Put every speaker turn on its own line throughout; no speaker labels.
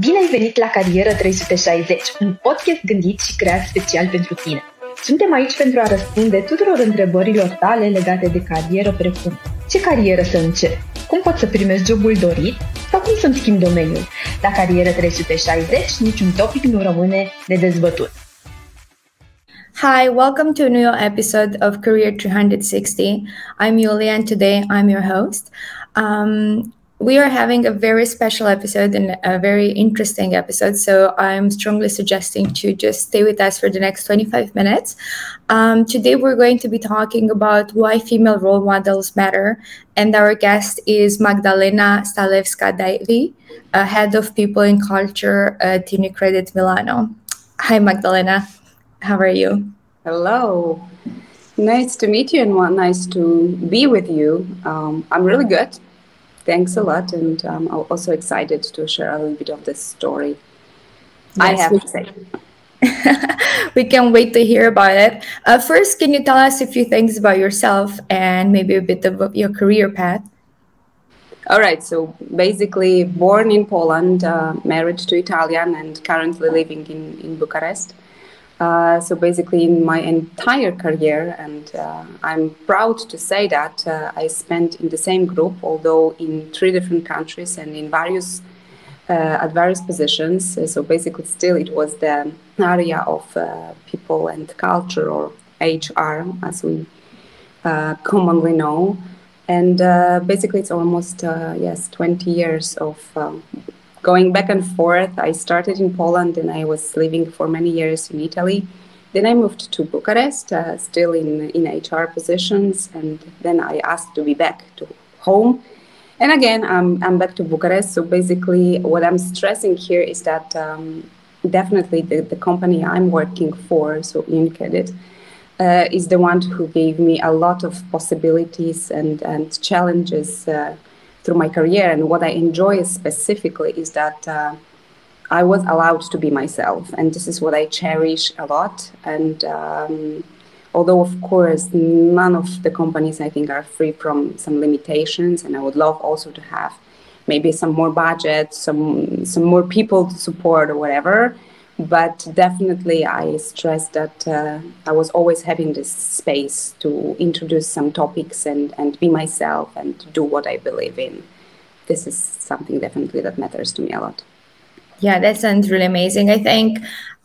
Bine ai venit la Carieră 360, un podcast gândit și creat special pentru tine. Suntem aici pentru a răspunde tuturor întrebărilor tale legate de carieră, precum ce carieră să încep, cum pot să primesc jobul dorit sau cum să-mi schimb domeniul. La Carieră 360 niciun topic nu rămâne de dezbătut.
Hi, welcome to a new episode of Career 360. I'm Yulia, and today I'm your host. Um, we are having a very special episode and a very interesting episode. So I'm strongly suggesting to just stay with us for the next 25 minutes. Um, today we're going to be talking about why female role models matter. And our guest is Magdalena Stalewska Davi, head of people and culture at UniCredit Milano. Hi, Magdalena. How are you?
Hello. Nice to meet you and nice to be with you. Um, I'm really good thanks a lot. And um, I'm also excited to share a little bit of this story. Yes, I have to say.
we can't wait to hear about it. Uh, first, can you tell us a few things about yourself and maybe a bit of your career path?
All right. So basically, born in Poland, uh, married to Italian, and currently living in, in Bucharest. Uh, so basically, in my entire career, and uh, I'm proud to say that uh, I spent in the same group, although in three different countries and in various uh, at various positions. Uh, so basically, still it was the area of people and culture, or HR, as we commonly know. And basically, it's almost yes, 20 years of um, going back and forth. I started in Poland and I was living for many years in Italy. Then I moved to Bucharest, uh, still in, in HR positions, and then I asked to be back to home. And again, I'm, I'm back to Bucharest. So basically, what I'm stressing here is that um, definitely the, the company I'm working for, so UniCredit, uh, is the one who gave me a lot of possibilities and, and challenges. Uh, through my career. And what I enjoy specifically is that uh, I was allowed to be myself, and this is what I cherish a lot. And um, although, of course, none of the companies I think are free from some limitations, and I would love also to have maybe some more budget, some some more people to support or whatever but definitely I stress that uh, I was always having this space to introduce some topics and, and be myself and do what I believe in. This is something definitely that matters to me a lot.
Yeah, that sounds really amazing. I think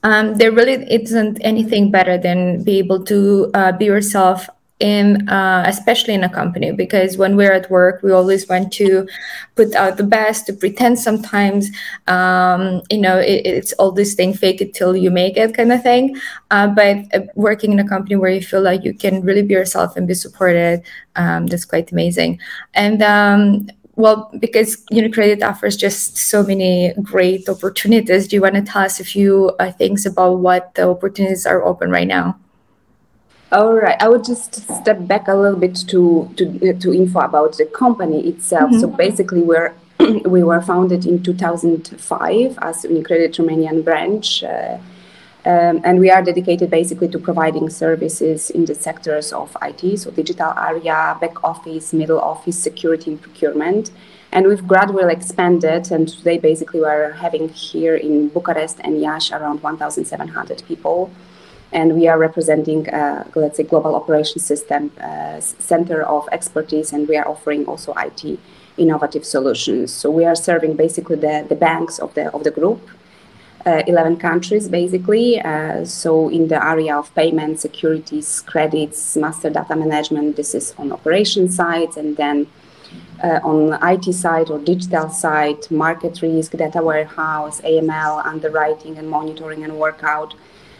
um, there really isn't anything better than be able to uh, be yourself in uh, especially in a company because when we're at work we always want to put out the best to pretend sometimes um, you know it, it's all this thing fake it till you make it kind of thing uh, but uh, working in a company where you feel like you can really be yourself and be supported um, that's quite amazing and um, well, because you know UniCredit offers just so many great opportunities, do you want to tell us a few uh, things about what the opportunities are open right now?
All right, I would just step back a little bit to to to info about the company itself. Mm-hmm. So basically, we're we were founded in 2005 as UniCredit Romanian branch. Uh, um, and we are dedicated basically to providing services in the sectors of IT, so digital area, back office, middle office, security, and procurement. And we've gradually expanded, and today basically we're having here in Bucharest and Iași around 1,700 people and we are representing, uh, let's say, global operation system uh, center of expertise, and we are offering also IT innovative solutions. So we are serving basically the, the banks of the of the group. Uh, 11 countries basically. Uh, so, in the area of payments, securities, credits, master data management, this is on operation side, and then uh, on IT side or digital side, market risk, data warehouse, AML, underwriting and monitoring and workout.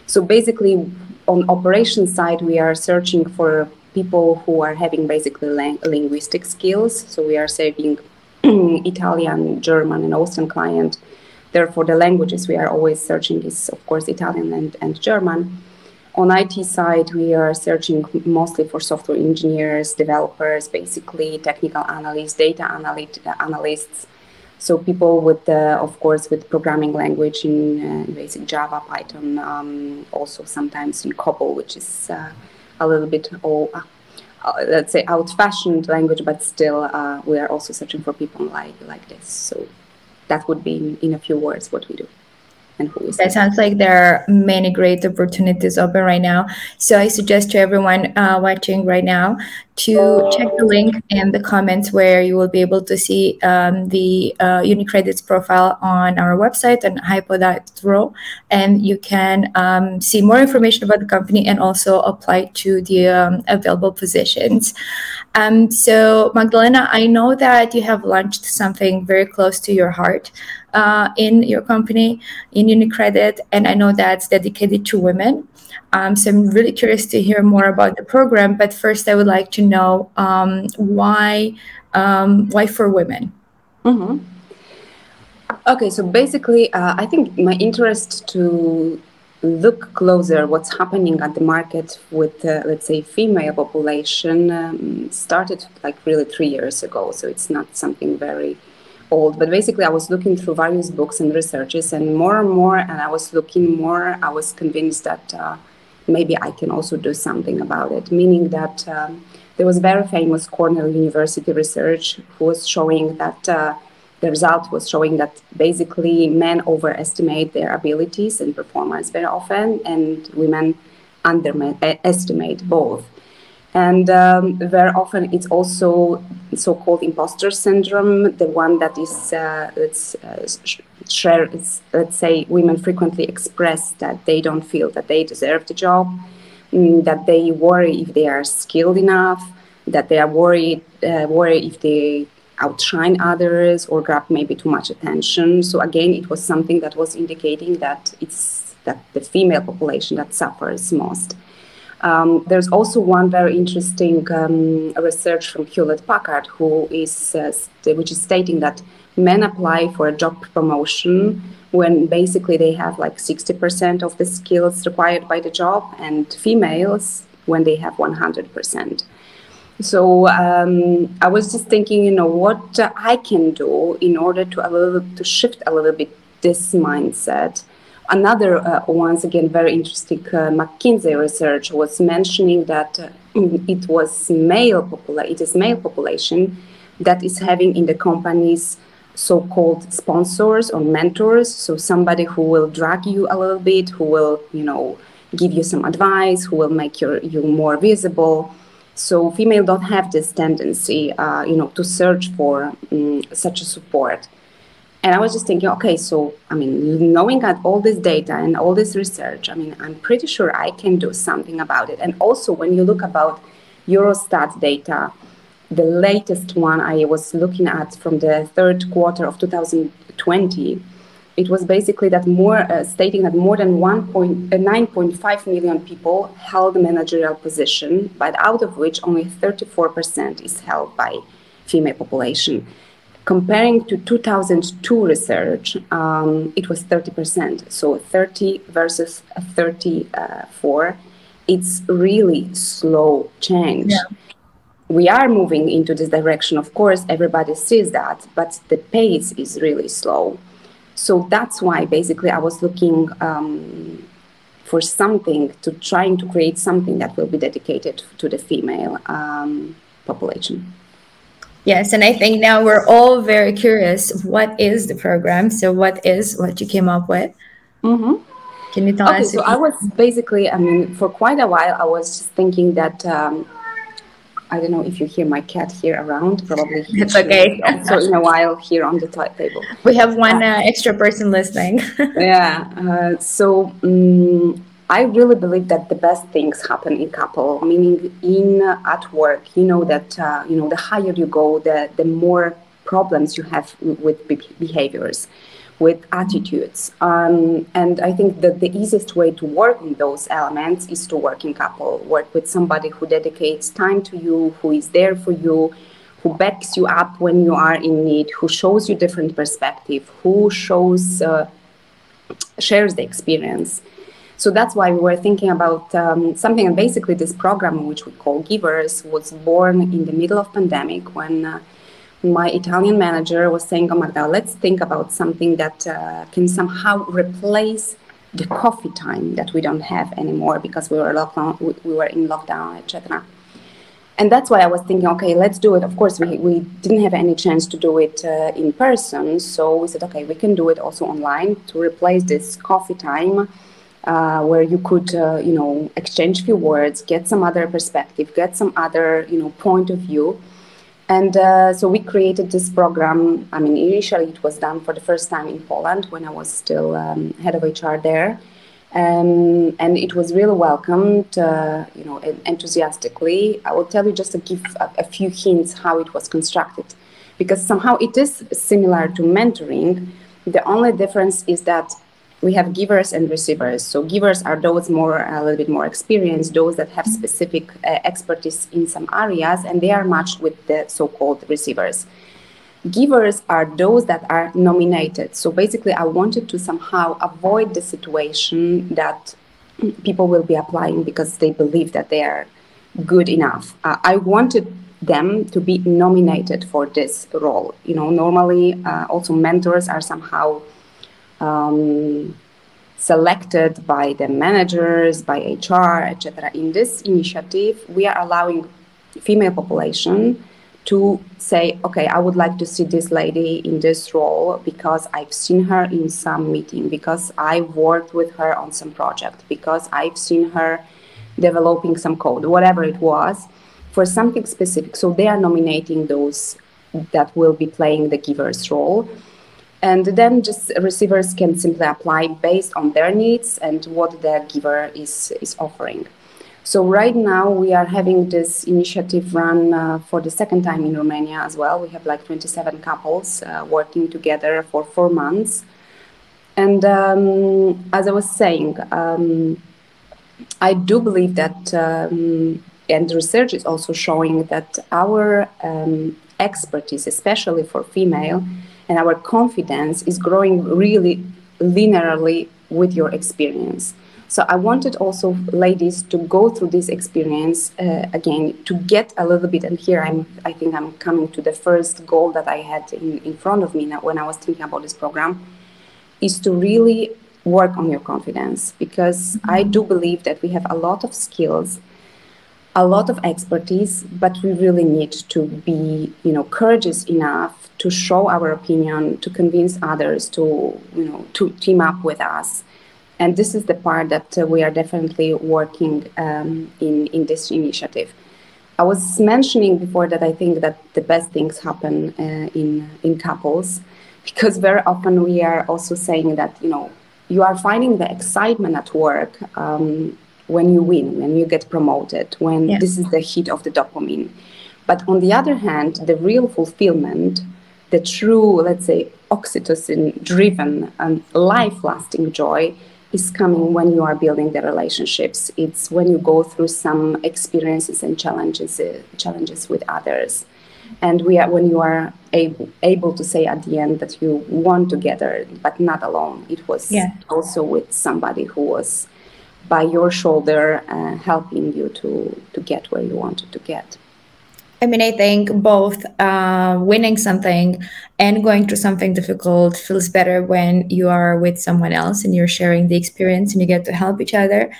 So basically, on operation side, we are searching for people who are having basically lang- linguistic skills. So we are serving Italian, German, and Austrian client. Therefore, the languages we are always searching is, of course, Italian and, and German. On IT side, we are searching mostly for software engineers, developers, basically technical analysts, data analyst, analysts, so people with, uh, of course, with programming language in uh, basic Java, Python, um, also sometimes in COBOL, which is uh, a little bit old, uh, uh, let's say old-fashioned language, but still we are also searching for people like like this. So that would be in, in a few words what we do and who is
that sounds like there are many great opportunities open right now. So i suggest to everyone uh, watching right now to check the link in the comments where you will be able to see um, the uh, unicredit's profile on our website and hipo.ro and you can um, see more information about the company and also apply to the um, available positions. Um, so magdalena i know that you have launched something very close to your heart uh, in your company in UniCredit, and I know that's dedicated to women. Um, so I'm really curious to hear more about the program. But first, I would like to know um, why um, why for women.
Mm-hmm. Okay, so basically, uh, I think my interest to look closer what's happening at the market with uh, let's say female population um, started like really three years ago so it's not something very old, but basically I was looking through various books and researches, and more and more, and I was looking more. I was convinced that uh, maybe I can also do something about it. Meaning that um, there was very famous Cornell University research who was showing that uh, the result was showing that basically men overestimate their abilities and performance very often, and women underestimate both. And um, very often it's also so-called imposter syndrome, the one that is, uh, let's, uh, share, let's say women frequently express that they don't feel that they deserve the job, mm, that they worry if they are skilled enough, that they are worried, uh, worry if they outshine others or grab maybe too much attention. So again, it was something that was indicating that it's that the female population that suffers most. Um, there's also one very interesting um, research from Hewlett Packard, who is uh, which is stating that men apply for a job promotion when basically they have like 60% of the skills required by the job, and females when they have 100%. So um, I was just thinking, you know, what I can do in order to a little to shift a little bit this mindset Another, uh, once again, very interesting uh, McKinsey research was mentioning that uh, it was male popula- it is male population that is having in the companies so-called sponsors or mentors. So somebody who will drag you a little bit, who will, you know, give you some advice, who will make your, you more visible. So female don't have this tendency, uh, you know, to search for um, such a support. And I was just thinking, okay, so I mean, knowing that all this data and all this research, I mean, I'm pretty sure I can do something about it. And also, when you look about Eurostat data, the latest one I was looking at from the third quarter of 2020, it was basically that more uh, stating that more than 1.9.5 uh, million people held a managerial position, but out of which only 34% is held by female population. Comparing to 2002 research, um, it was 30%. So 30 versus 34, it's really slow change. Yeah. We are moving into this direction, of course, everybody sees that, but the pace is really slow. So that's why basically I was looking um, for something to trying to create something that will be dedicated to the female um, population.
Yes, and I think now we're all very curious. What is the program? So, what is what you came up with?
Mm-hmm.
Can you tell
okay,
us?
So, I was basically, I mean, for quite a while, I was just thinking that. Um, I don't know if you hear my cat here around. Probably
it's okay.
So in a while here on the table.
We have one uh, extra person listening.
yeah. Uh, so um, I really believe that the best things happen in couple, meaning in uh, at work. You know that uh, you know the higher you go, the the more problems you have with be- behaviors, with attitudes. Um, and I think that the easiest way to work on those elements is to work in couple. Work with somebody who dedicates time to you, who is there for you, who backs you up when you are in need, who shows you different perspective, who shows uh, shares the experience so that's why we were thinking about um, something. And basically, this program, which we call Givers, was born in the middle of pandemic when uh, my Italian manager was saying, "Oh, Magda, let's think about something that uh, can somehow replace the coffee time that we don't have anymore because we were lockdown, we, we were in lockdown, etc." and that's why I was thinking, okay, let's do it. Of course, we, we didn't have any chance to do it uh, in person, so we said, okay, we can do it also online to replace this coffee time. Uh, where you could, uh, you know, exchange a few words, get some other perspective, get some other, you know, point of view, and uh, so we created this program. I mean, initially it was done for the first time in Poland when I was still um, head of HR there, um, and it was really welcomed, uh, you know, enthusiastically. I will tell you just to give a, a, few hints how it was constructed, because somehow it is similar to mentoring. The only difference is that we have givers and receivers. So givers are those more a little bit more experienced, those that have specific uh, expertise in some areas, and they are matched with the so-called receivers. Givers are those that are nominated. So basically, I wanted to somehow avoid the situation that people will be applying because they believe that they are good enough. Uh, I wanted them to be nominated for this role. You know, normally uh, also mentors are somehow um, selected by the managers, by HR, etc. In this initiative, we are allowing female population to say, okay, I would like to see this lady in this role because I've seen her in some meeting, because I worked with her on some project, because I've seen her developing some code, whatever it was, for something specific. So they are nominating those that will be playing the giver's role. And then just receivers can simply apply based on their needs and what the giver is, is offering. So right now we are having this initiative run uh, for the second time in Romania as well. We have like 27 couples uh, working together for four months. And um, as I was saying, um, I do believe that, um, and research is also showing that our um, expertise, especially for female, and our confidence is growing really linearly with your experience. So I wanted also ladies to go through this experience uh, again to get a little bit. And here I'm, I think I'm coming to the first goal that I had in, in front of me when I was thinking about this program, is to really work on your confidence because I do believe that we have a lot of skills, a lot of expertise, but we really need to be, you know, courageous enough to show our opinion, to convince others to, you know, to team up with us and this is the part that uh, we are definitely working um, in in this initiative. I was mentioning before that I think that the best things happen uh, in in couples because very often we are also saying that you know you are finding the excitement at work um, when you win, when you get promoted, when yeah. this is the hit of the dopamine. But on the other hand, the real fulfillment, the true, let's say, oxytocin driven and life lasting joy is coming when you are building the relationships. It's when you go through some experiences and challenges, uh, challenges with others. And we are, when you are able, able to say at the end that you won together, but not alone. It was yeah. also with somebody who was by your shoulder, uh, helping you to, to get where you wanted to get.
I mean, I think both uh, winning something and going through something difficult feels better when you are with someone else and you're sharing the experience and you get to help each other.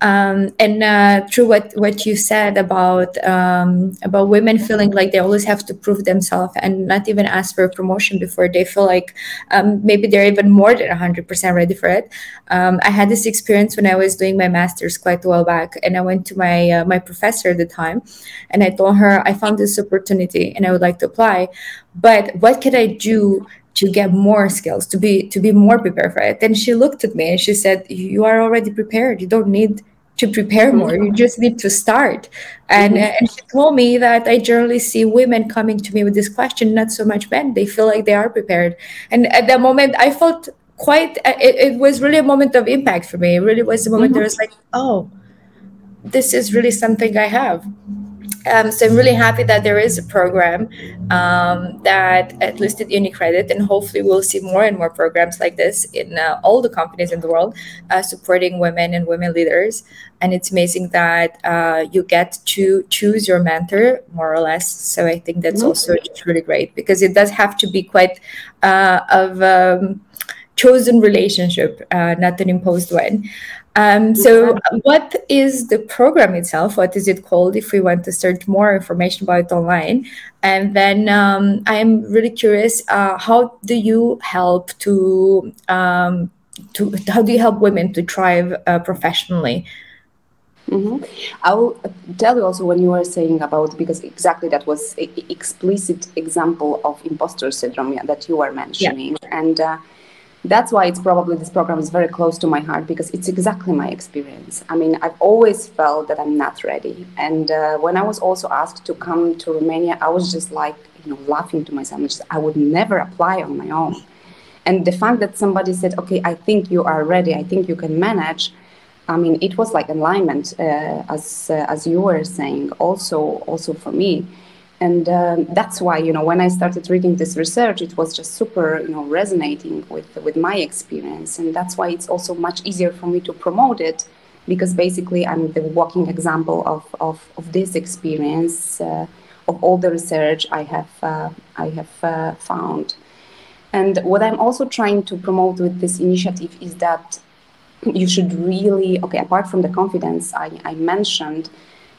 Um, and uh, through what, what you said about um, about women feeling like they always have to prove themselves and not even ask for a promotion before they feel like um, maybe they're even more than 100% ready for it. Um, I had this experience when I was doing my master's quite a while back, and I went to my uh, my professor at the time, and I told her I found this opportunity and I would like to apply, but what could I do to get more skills to be to be more prepared for it. And she looked at me and she said you are already prepared. You don't need to prepare more. You just need to start. And, mm-hmm. and she told me that i generally see women coming to me with this question not so much men. They feel like they are prepared. And at that moment i felt quite it, it was really a moment of impact for me. It really was a moment mm-hmm. was like oh this is really something i have um, so I'm really happy that there is a program um, that at least at UniCredit, and hopefully we'll see more and more programs like this in uh, all the companies in the world, uh, supporting women and women leaders. And it's amazing that uh, you get to choose your mentor more or less. So I think that's mm-hmm. also really great because it does have to be quite uh, of um, chosen relationship, uh, not an imposed one. Um, so, what is the program itself? What is it called? If we want to search more information about it online, and then um, I'm really curious, uh, how do you help to um, to how do you help women to thrive uh, professionally?
Mm-hmm. I will tell you also when you were saying about because exactly that was a explicit example of imposter syndrome that you were mentioning, yeah. and uh, that's why it's probably this program is very close to my heart because it's exactly my experience. I mean, I've always felt that I'm not ready, and uh, when I was also asked to come to Romania, I was just like you know laughing to myself. Just, I would never apply on my own, and the fact that somebody said, "Okay, I think you are ready. I think you can manage." I mean, it was like alignment, uh, as uh, as you were saying, also also for me, and um, that's why you know when I started reading this research, it was just super you know resonating with with my experience, and that's why it's also much easier for me to promote it, because basically I'm the walking example of of, of this experience, uh, of all the research I have uh, I have uh, found, and what I'm also trying to promote with this initiative is that you should really okay apart from the confidence i, I mentioned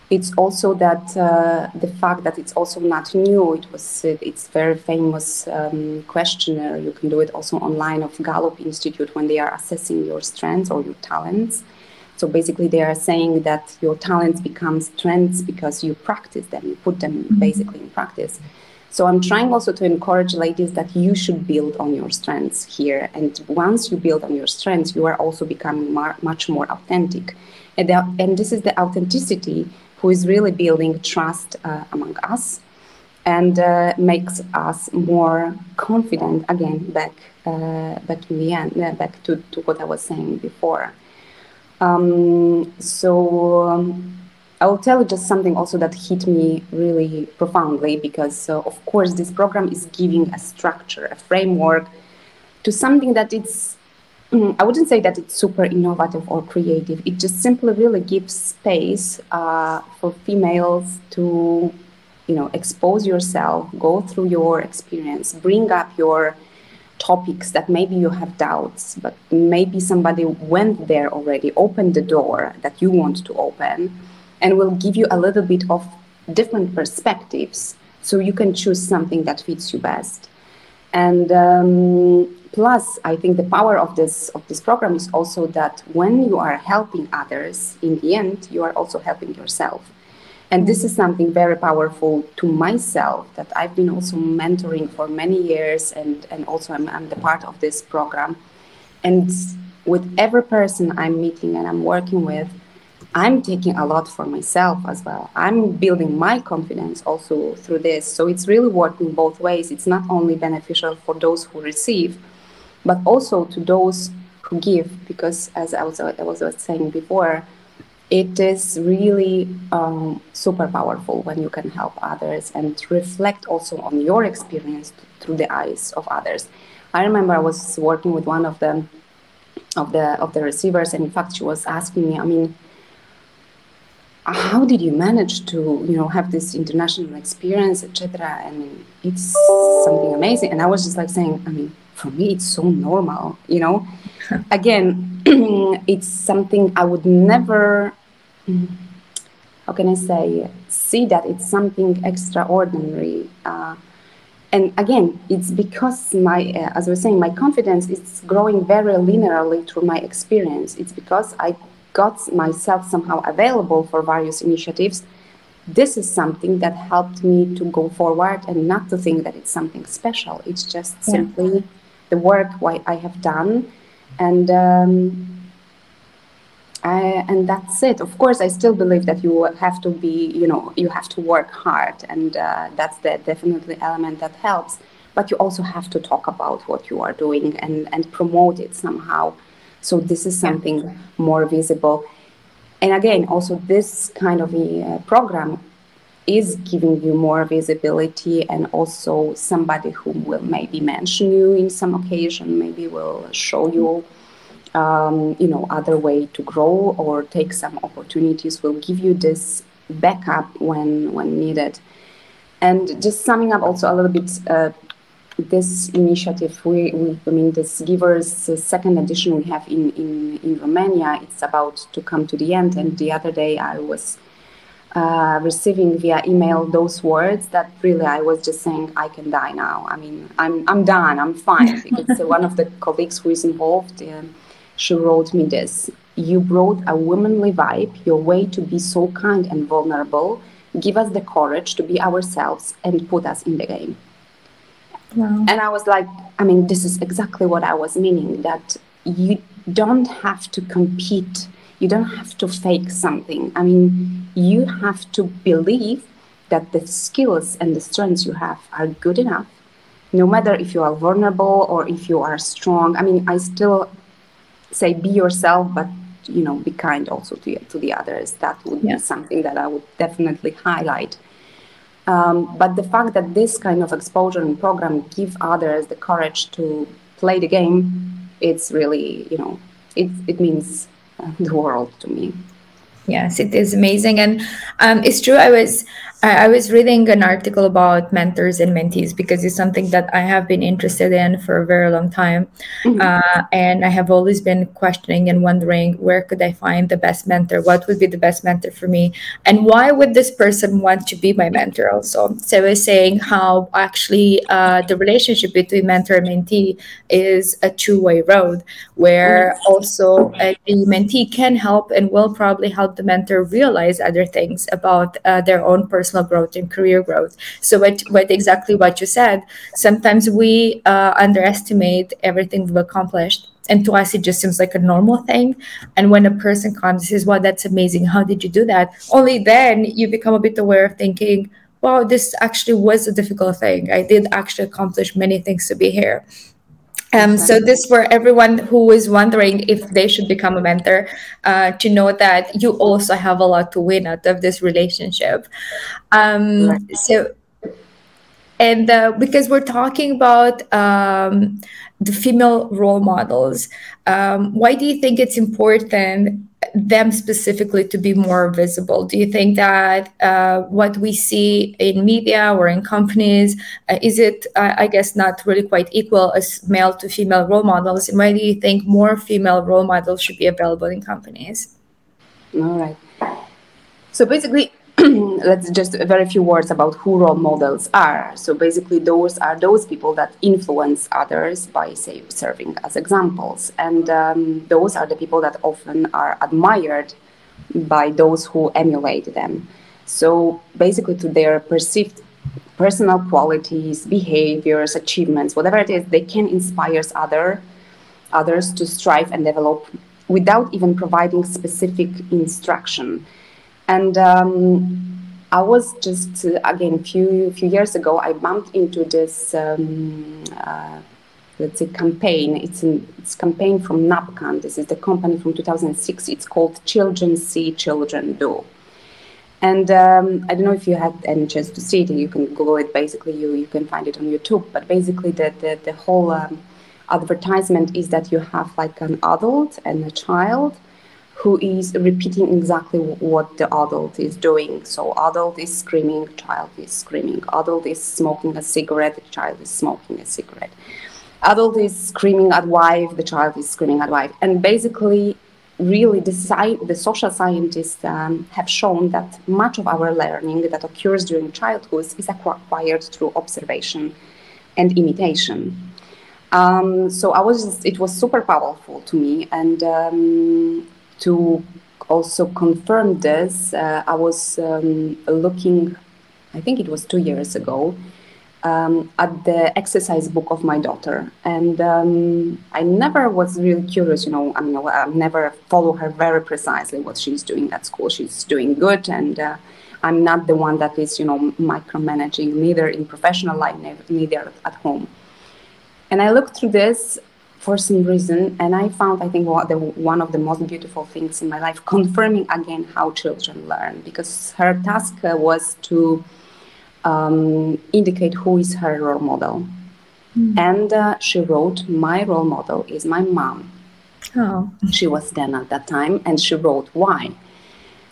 it's also that uh, the fact that it's also not new it was it's very famous um, questionnaire you can do it also online of gallup institute when they are assessing your strengths or your talents so basically they are saying that your talents become strengths because you practice them you put them mm-hmm. basically in practice so I'm trying also to encourage ladies that you should build on your strengths here. And once you build on your strengths, you are also becoming mar- much more authentic. And, the, and, this is the authenticity who is really building trust uh, among us and uh, makes us more confident again back uh, back in the end uh, back to, to what I was saying before. Um, so um, I will tell you just something also that hit me really profoundly because, uh, of course, this program is giving a structure, a framework to something that it's, I wouldn't say that it's super innovative or creative. It just simply really gives space uh, for females to, you know, expose yourself, go through your experience, bring up your topics that maybe you have doubts, but maybe somebody went there already, opened the door that you want to open and will give you a little bit of different perspectives so you can choose something that fits you best and um, plus i think the power of this of this program is also that when you are helping others in the end you are also helping yourself. And this is something very powerful to myself that i've been also mentoring for many years and and also i'm, I'm the part of this program. And with every person i'm meeting and i'm working with I'm taking a lot for myself as well. I'm building my confidence also through this. So it's really working both ways. It's not only beneficial for those who receive, but also to those who give. Because as I was, I was saying before, it is really um, super powerful when you can help others and reflect also on your experience through the eyes of others. I remember I was working with one of the of the of the receivers, and in fact, she was asking me. I mean how did you manage to you know have this international experience etc i mean it's something amazing. And i was just like saying i mean for me it's so normal you know? Again it's something i would never how can i say see that it's something extraordinary. Uh, and again it's because my uh, as i was saying my confidence is growing very linearly through my experience. It's because i got myself somehow available for various initiatives, this is something that helped me to go forward and not to think that it's something special. It's just yeah. simply the work why I have done, and um, I, and that's it. Of course, I still believe that you have to be, you know, you have to work hard, and uh, that's the definitely element that helps. But you also have to talk about what you are doing and and promote it somehow so this is something more visible. And again, also this kind of a uh, program is giving you more visibility and also somebody who will maybe mention you in some occasion, maybe will show you um, you know other way to grow or take some opportunities will give you this backup when when needed and just summing up also a little bit uh, this initiative, we, we, I mean, this Givers uh, second edition we have in, in, in Romania, it's about to come to the end. And the other day I was uh, receiving via email those words that really I was just saying, I can die now. I mean, I'm, I'm done, I'm fine. because one of the colleagues who is involved, uh, she wrote me this. You brought a womanly vibe, your way to be so kind and vulnerable. Give us the courage to be ourselves and put us in the game. Wow. And I was like, I mean, this is exactly what I was meaning that you don't have to compete, you don't have to fake something. I mean, you have to believe that the skills and the strengths you have are good enough, no matter if you are vulnerable or if you are strong. I mean, I still say be yourself, but you know, be kind also to to the others. That would yeah. be something that I would definitely highlight um, but the fact that this kind of exposure and program give others the courage to play the game, it's really, you know, it, it means the world to me.
Yes, it is amazing. And um, it's true. I was I, was reading an article about mentors and mentees because it's something that I have been interested in for a very long time. Mm-hmm. Uh, and I have always been questioning and wondering where could I find the best mentor? What would be the best mentor for me? And why would this person want to be my mentor also? So I was saying how actually uh, the relationship between mentor and mentee is a two way road where mm-hmm. also uh, the mentee can help and will probably help the mentor realize other things about uh, their own personal personal growth and career growth. So, what, what exactly what you said, sometimes we uh, underestimate everything we've accomplished. And to us, it just seems like a normal thing. And when a person comes and says, Wow, that's amazing. How did you do that? Only then you become a bit aware of thinking, Wow, this actually was a difficult thing. I did actually accomplish many things to be here. Um, so this for everyone who is wondering if they should become a mentor, uh, to know that you also have a lot to win out of this relationship. Um, so, and uh, because we're talking about um, the female role models, um, why do you think it's important them specifically to be more visible? Do you think that uh, what we see in media or in companies uh, is it, uh, I guess, not really quite equal as male to female role models? And why do you think more female role models should be available in companies?
All right. So basically, let's just a very few words about who role models are. So basically, those are those people that influence others by, say, serving as examples, and um, those are the people that often are admired by those who emulate them. So basically, to their perceived personal qualities, behaviors, achievements, whatever it is, they can inspire other others to strive and develop without even providing specific instruction. And um, I was just uh, again few few years ago. I bumped into this um, uh, let's say campaign. It's a it's campaign from NAPCAN. This is the company from 2006. It's called Children See, Children Do. And um, I don't know if you had any chance to see it. You can Google it. Basically, you you can find it on YouTube. But basically, the the, the whole um, advertisement is that you have like an adult and a child who is repeating exactly what the adult is doing. So adult is screaming, child is screaming. Adult is smoking a cigarette, child is smoking a cigarette. Adult is screaming at wife, the child is screaming at wife. And basically, really, the, sci- the social scientists um, have shown that much of our learning that occurs during childhood is acquired through observation and imitation. Um, so I was, just, it was super powerful to me, and um, to also confirm this, uh, I was um, looking, I think it was two years ago, um, at the exercise book of my daughter. And um, I never was really curious, you know, I mean, I never follow her very precisely what she's doing at school. She's doing good, and uh, I'm not the one that is, you know, micromanaging, neither in professional life, neither at home. And I looked through this for some reason, and I found, I think, the, one of the most beautiful things in my life, confirming again how children learn, because her task uh, was to um, indicate who is her role model. Mm. And uh, she wrote, My role model is my mom. Oh. She was 10 at that time, and she wrote, Why?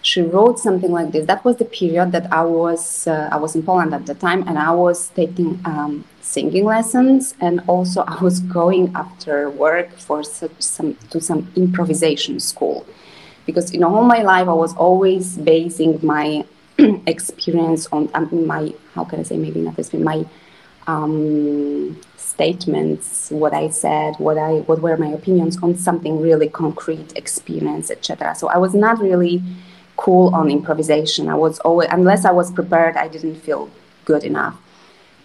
She wrote something like this. That was the period that I was uh, I was in Poland at the time, and I was taking um, singing lessons, and also I was going after work for some to some improvisation school, because in all my life I was always basing my experience on um, my how can I say maybe not this my um, statements, what I said, what I what were my opinions on something really concrete, experience, etc. So I was not really cool on improvisation. I was always unless I was prepared, I didn't feel good enough,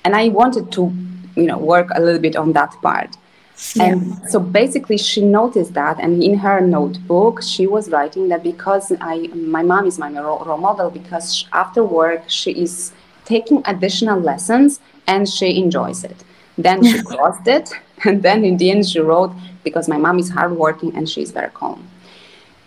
and I wanted to, you know, work a little bit on that part. Yeah. And so basically, she noticed that, and in her notebook, she was writing that because I, my mom is my role model, because after work she is taking additional lessons and she enjoys it. Then she crossed it, and then in the end she wrote because my mom is hardworking and she's very calm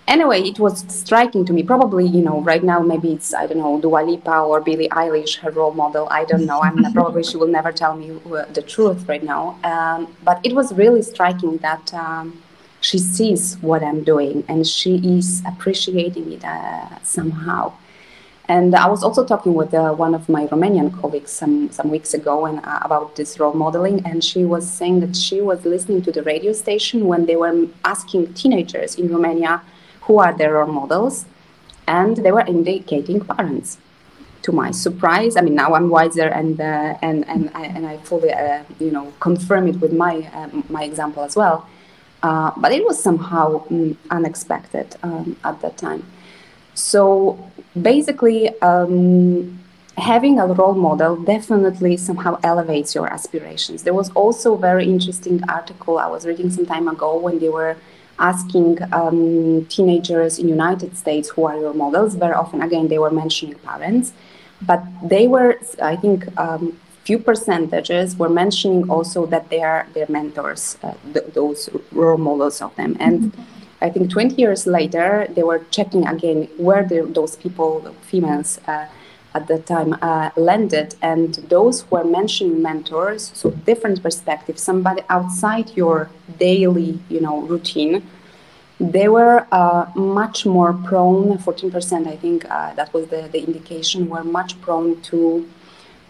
anyway, it was striking to me. Probably, you know, right now maybe it's I don't know Dua Lipa or Billie Eilish, her role model. I don't know. I'm probably she will never tell me the truth right now. Um, but it was really striking that um, she sees what I'm doing and she is appreciating it uh, somehow. And I was also talking with uh, one of my Romanian colleagues some, some weeks ago and, uh, about this role modeling, and she was saying that she was listening to the radio station when they were asking teenagers in Romania who are their role models, and they were indicating parents. To my surprise, I mean now I'm wiser and uh, and and I, and I fully uh, you know confirm it with my uh, my example as well. Uh, but it was somehow mm, unexpected um, at that time. So basically, um, having a role model definitely somehow elevates your aspirations. There was also a very interesting article I was reading some time ago when they were asking um, teenagers in United States who are your models. Very often, again, they were mentioning parents, but they were, I think, um, few percentages were mentioning also that they are their mentors, uh, th- those role models of them. And. I think 20 years later, they were checking again where the, those people, females, uh, at the time uh, landed and those who are mentioning mentors so different perspectives. Somebody outside your daily you know routine they were uh, much more prone 14% i think uh, that was the, the indication were much prone to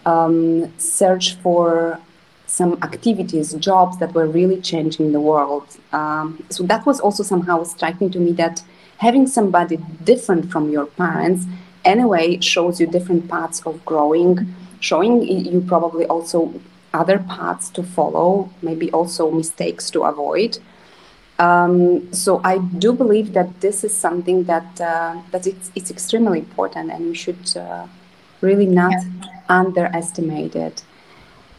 um, search for some activities jobs that were really changing the world. Um, so that was also somehow striking to me that having somebody different from your parents anyway shows you different paths of growing, showing you probably also other paths to follow, maybe also mistakes to avoid. Um, so I do believe that this is something that uh, that it's, it's extremely important, and we should uh, really not yeah. underestimate it.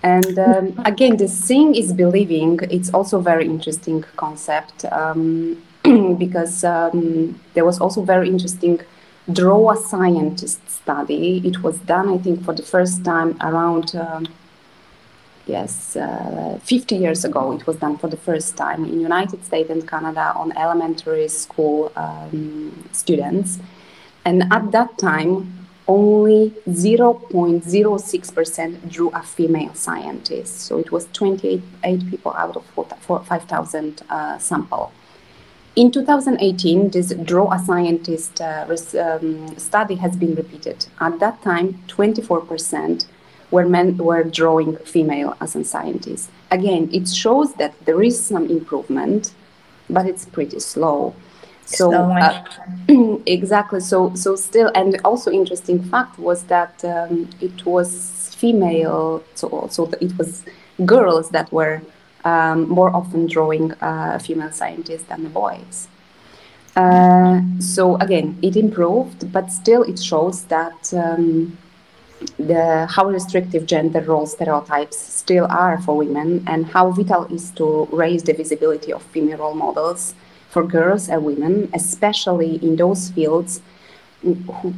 And um, again, the seeing is believing. It's also a very interesting concept um, because um, there was also very interesting draw a scientist study. It was done, I think, for the first time around, um, yes, uh, 50 years ago. It was done for the first time in United States and Canada on elementary school um, students. And at that time, only 0.06% drew a female scientist. So it was 28 people out of 5,000 uh, sample. In 2018, this Draw a Scientist uh, um, study has been repeated. At that time, 24% were men were drawing female as a scientist. Again, it shows that there is some improvement, but it's pretty slow. So uh, exactly. So so still, and also interesting fact was that um, it was female. So so it was girls that were um, more often drawing uh, female scientists than the boys. Uh, so again, it improved, but still it shows that um, the how restrictive gender role stereotypes still are for women, and how vital is to raise the visibility of female role models for girls and women, especially in those fields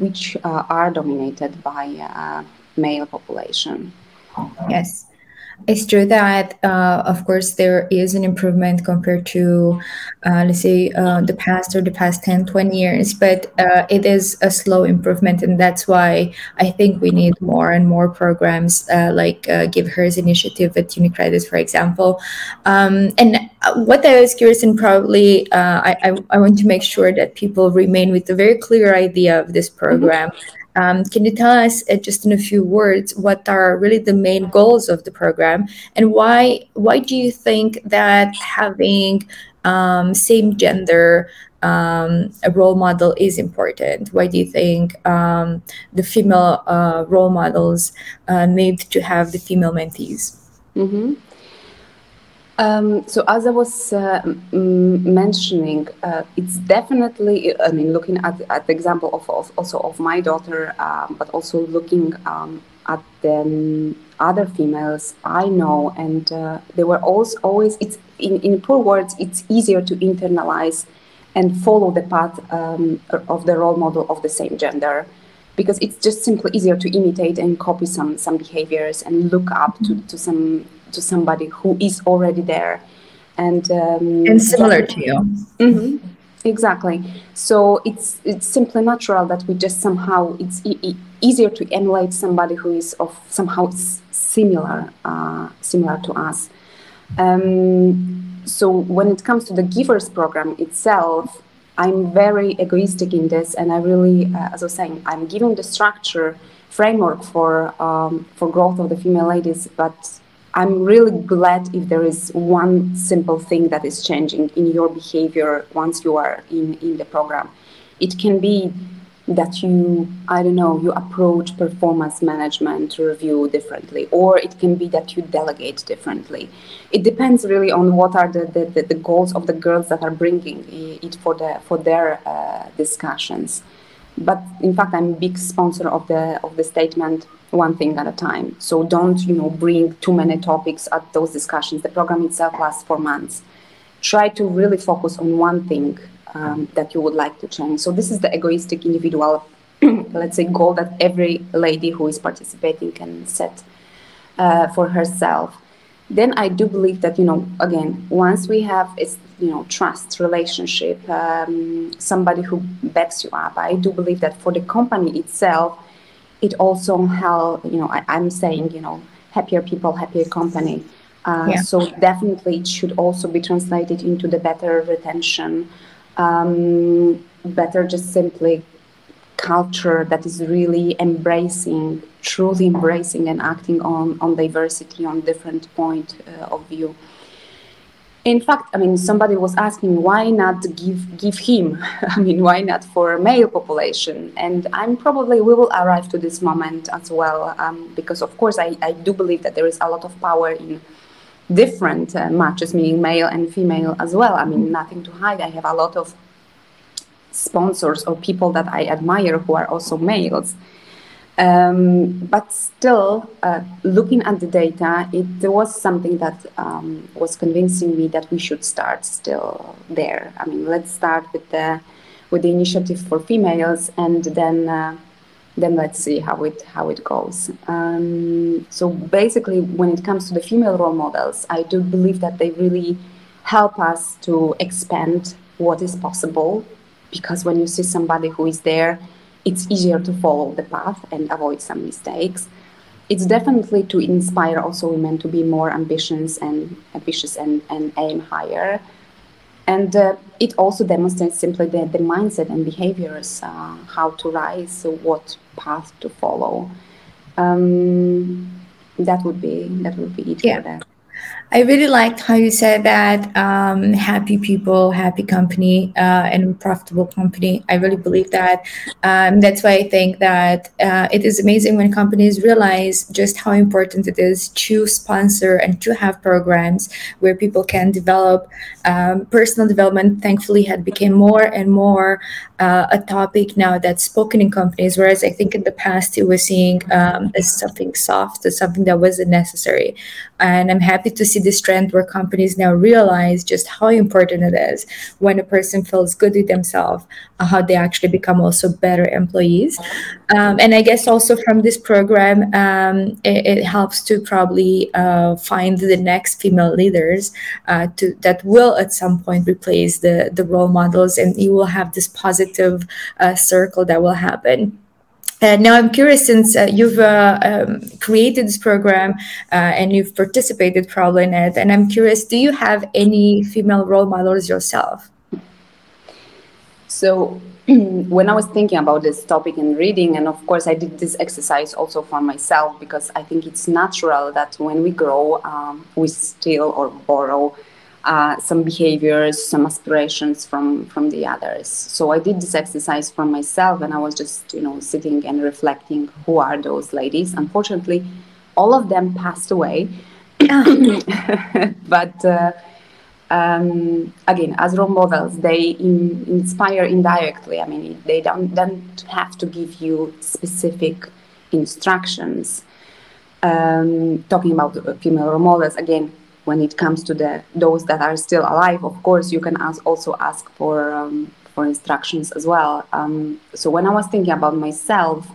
which uh, are dominated by uh, male population.
Yes, it's true that, uh, of course, there is an improvement compared to, uh, let's say, uh, the past or the past 10, 20 years, but uh, it is a slow improvement. And that's why I think we need more and more programs uh, like uh, Give Hers initiative at UniCredit, for example. Um, and what I was curious, and probably I, I, I, want to make sure that people remain with a very clear idea of this program. Mm-hmm um, can you tell us uh, just in a few words what are really the main goals of the program and why why do you think that having um, same gender um, a role model is important? Why do you think um, the female uh, role models uh, need to have the female mentees?
Mm-hmm. Um, so as I was uh, mentioning, uh, it's definitely, I mean, looking at, at the example of, of also of my daughter, um, but also looking um, at the other females I know, and uh, they were always, always it's in, in poor words, it's easier to internalize and follow the path um, of the role model of the same gender because it's just simply easier to imitate and copy some some behaviors and look up to, to some to somebody who is already there. And um,
and similar to you.
Mm-hmm, exactly. So it's it's simply natural that we just somehow it's e- e- easier to emulate somebody who is of somehow similar uh, similar to us. Um, so when it comes to the givers program itself i'm very egoistic in this and i really uh, as i was saying i'm giving the structure framework for um, for growth of the female ladies but I'm really glad if there is one simple thing that is changing in your behavior once you are in, in the program. It can be that you, I don't know, you approach performance management review differently, or it can be that you delegate differently. It depends really on what are the, the, the, the goals of the girls that are bringing it for, the, for their uh, discussions. But in fact, I'm a big sponsor of the, of the statement one thing at a time. So don't, you know, bring too many topics at those discussions. The program itself lasts four months. Try to really focus on one thing um, that you would like to change. So this is the egoistic individual, let's say, goal that every lady who is participating can set uh, for herself. Then I do believe that you know, again, once we have is you know trust relationship, um, somebody who backs you up. I do believe that for the company itself it also help you know I, am saying you know happier people happier company uh, yeah. so definitely it should also be translated into the better retention um, better just simply culture that is really embracing truly embracing and acting on on diversity on different point uh, of view in fact, I mean, somebody was asking why not give give him? I mean, why not for male population? And I'm probably we will arrive to this moment as well, um, because of course I, I do believe that there is a lot of power in different uh, matches, meaning male and female as well. I mean, nothing to hide. I have a lot of sponsors or people that I admire who are also males. Um, but still, uh, looking at the data, it was something that um, was convincing me that we should start still there. I mean, let's start with the with the initiative for females, and then uh, then let's see how it how it goes. Um, so basically, when it comes to the female role models, I do believe that they really help us to expand what is possible, because when you see somebody who is there it's easier to follow the path and avoid some mistakes. It's definitely to inspire also women to be more ambitious and ambitious and, and aim higher. And uh, it also demonstrates simply the, the mindset and behaviors, uh, how to rise, so what path to follow. Um, that would be that would be it
yeah.
for that.
I really liked how you said that um, happy people, happy company, uh, and profitable company. I really believe that. Um, that's why I think that uh, it is amazing when companies realize just how important it is to sponsor and to have programs where people can develop um, personal development. Thankfully, had become more and more uh, a topic now that's spoken in companies. Whereas I think in the past it was seen um, as something soft, as something that wasn't necessary. And I'm happy to see this trend where companies now realize just how important it is when a person feels good with themselves, uh, how they actually become also better employees. Um, and I guess also from this program, um, it, it, helps to probably uh, find the next female leaders uh, to that will at some point replace the the role models, and you will have this positive uh, circle that will happen. Uh, now, I'm curious since uh, you've uh, um, created this program uh, and you've participated probably in it, and I'm curious, do you have any female role models yourself?
So, when I was thinking about this topic and reading, and of course, I did this exercise also for myself because I think it's natural that when we grow, um, we steal or borrow uh, some behaviors, some aspirations from from the others. So I did this exercise for myself, and I was just you know sitting and reflecting who are those ladies. Unfortunately, all of them passed away, but. Uh, um, again, as role models, they in, inspire indirectly. I mean, they don't, don't have to give you specific instructions. Um, talking about female role models, again, when it comes to the those that are still alive, of course, you can ask, also ask for um, for instructions as well. Um, so when I was thinking about myself,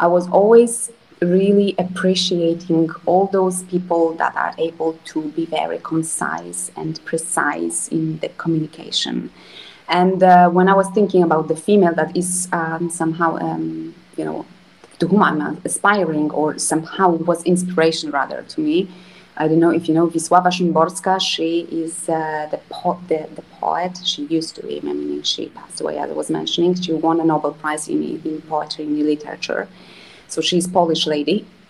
I was always really appreciating all those people that are able to be very concise and precise in the communication. And uh, when I was thinking about the female that is um, somehow, um, you know, to whom I'm aspiring or somehow was inspiration rather to me, I don't know if you know Wisława Szymborska. She is uh, the, po- the, the poet. She used to be. I mean, she passed away. As I was mentioning, she won a Nobel Prize in, in poetry in literature. So she's Polish lady,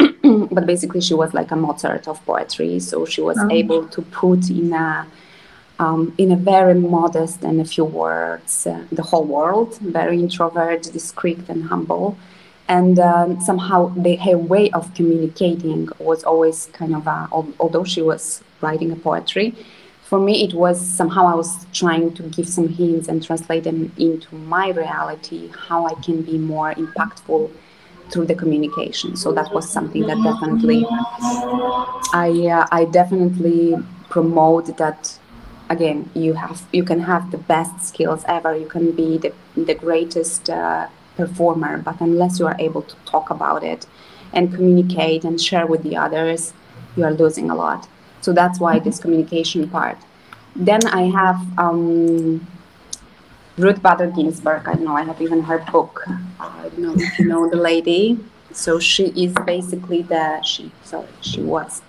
but basically she was like a Mozart of poetry. So she was oh. able to put in a um, in a very modest and a few words uh, the whole world. Very introvert, discreet, and humble and um, somehow the, her way of communicating was always kind of a, although she was writing a poetry for me it was somehow i was trying to give some hints and translate them into my reality how i can be more impactful through the communication so that was something that definitely i uh, i definitely promote that again you have you can have the best skills ever you can be the, the greatest uh, performer, but unless you are able to talk about it and communicate and share with the others, you are losing a lot. So that's why this communication part. Then I have um, Ruth Bader Ginsburg. I know, I have even her book. I don't know if you know the lady. So she is basically the, she, sorry, she was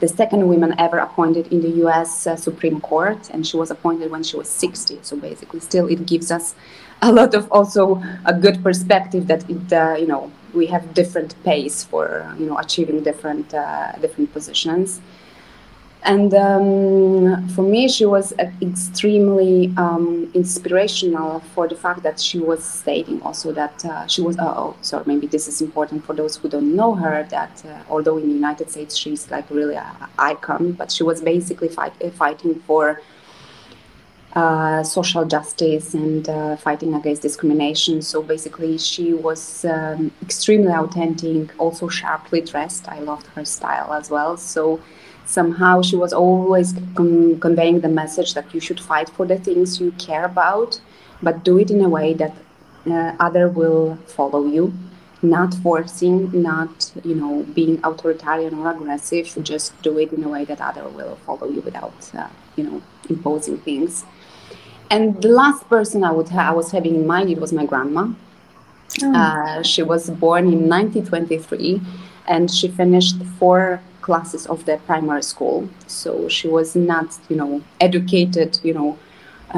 the second woman ever appointed in the US uh, Supreme Court, and she was appointed when she was 60. So basically, still, it gives us a lot of also a good perspective that it, uh, you know we have different pace for you know achieving different uh, different positions and um, for me she was extremely um, inspirational for the fact that she was stating also that uh, she was uh, oh sorry maybe this is important for those who don't know her that uh, although in the united states she's like really an icon but she was basically fight, fighting for uh, social justice and uh, fighting against discrimination. So basically, she was um, extremely authentic, also sharply dressed. I loved her style as well. So somehow she was always con- conveying the message that you should fight for the things you care about, but do it in a way that uh, other will follow you. Not forcing, not you know being authoritarian or aggressive. Just do it in a way that other will follow you without uh, you know imposing things. And the last person I would ha- I was having in mind it was my grandma. Oh. Uh, she was born in 1923, and she finished four classes of the primary school. So she was not, you know, educated, you know,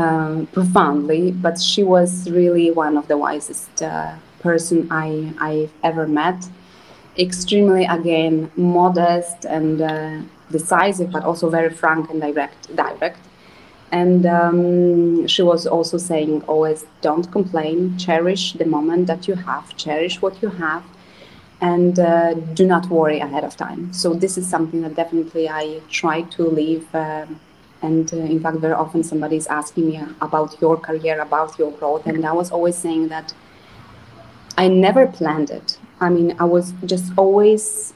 um, profoundly, but she was really one of the wisest uh, person I I've ever met. Extremely, again, modest and uh, decisive, but also very frank and direct. Direct and um, she was also saying always don't complain, cherish the moment that you have, cherish what you have, and uh, do not worry ahead of time. So, this is something that definitely I try to leave. Um, and uh, in fact, very often somebody is asking me about your career, about your growth. And I was always saying that I never planned it. I mean, I was just always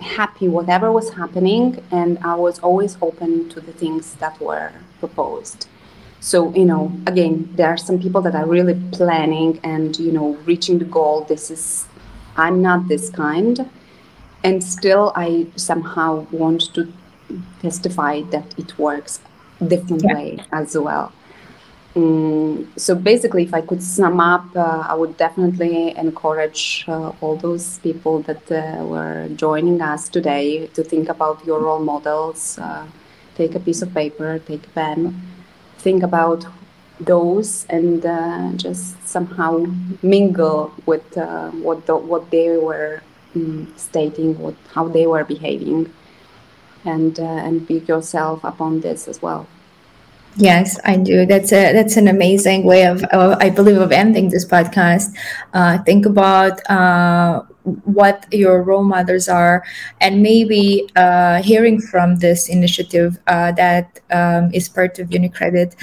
happy whatever was happening, and I was always open to the things that were proposed. So, you know, again, there are some people that are really planning and, you know, reaching the goal. This is, I'm not this kind. And still, I somehow want to testify that it works different yeah. way as well. Um, so basically, if I could sum up, uh, I would definitely encourage uh, all those people that uh, were joining us today to think about your role models. Uh, take a piece of paper, take a pen, think about those, and uh, just somehow mingle with uh, what the, what they were um, stating, what how they were behaving, and and pick yourself upon this as well.
Yes, I do. That's a that's an amazing way of, of I believe, of ending this podcast. Uh, think about uh, what your role models are and maybe uh, hearing from this initiative uh, that um, is part of UniCredit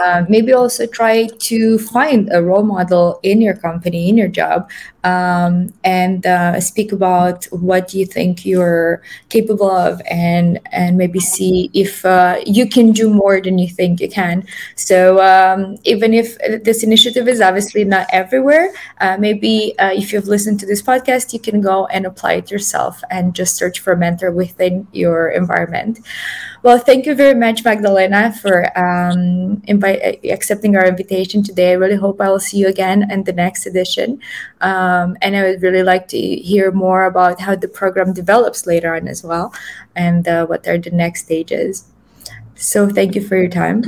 uh, maybe also try to find a role model in your company in your job um, and uh, speak about what you think you're capable of and and maybe see if uh, you can do more than you think you can. So um, even if this initiative is obviously not everywhere uh, maybe if you've listened to this podcast you can go and apply it yourself and just search for a mentor within your environment. Well, thank you very much, Magdalena, for um, invite, accepting our invitation today. I really hope I will see you again in the next edition. Um, and I would really like to hear more about how the program develops later on as well and uh, what are the next stages. So thank you for your time.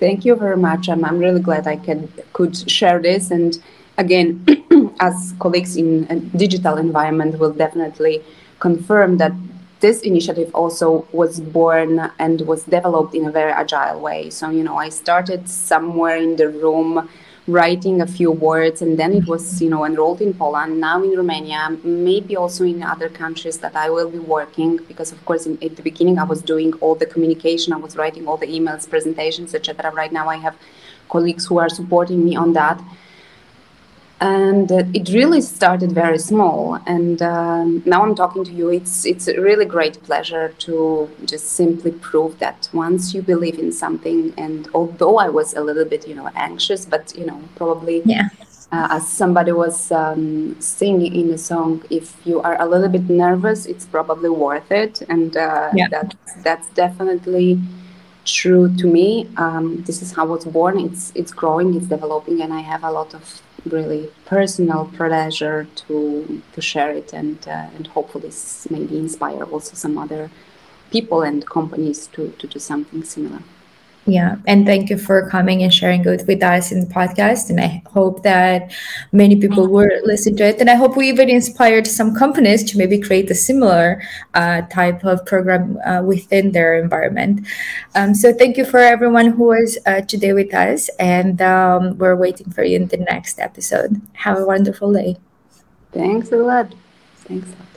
Thank you very much. I'm, I'm really glad I can, could share this and again, as colleagues in a digital environment will definitely confirm that this initiative also was born and was developed in a very agile way. So, you know, I started somewhere in the room writing a few words and then it was, you know, enrolled in Poland, now in Romania, maybe also in other countries that I will be working because of course in, at the beginning I was doing all the communication, I was writing all the emails, presentations, etc. Right now I have colleagues who are supporting me on that and it really started very small. And um, now i'm talking to you. It's it's a really great pleasure to just simply prove that once you believe in something and although i was a little bit you know anxious but you know probably
yeah.
uh, as somebody was um, singing in a song if you are a little bit nervous it's probably worth it. And uh, yeah. that, that's definitely true to me. Um, this is how I was born. It's it's growing it's developing and i have a lot of really personal pleasure to to share it and uh, and hopefully maybe inspire also some other people and companies to to do something similar.
Yeah, and thank you for coming and sharing it with us in the podcast. And I hope that many people will listen to it. And I hope we even inspired some companies to maybe create a similar uh, type of program uh, within their environment. Um, so thank you for everyone who was uh, today with us. And um, we're waiting for you in the next episode. Have a wonderful day.
Thanks a lot. Thanks a lot.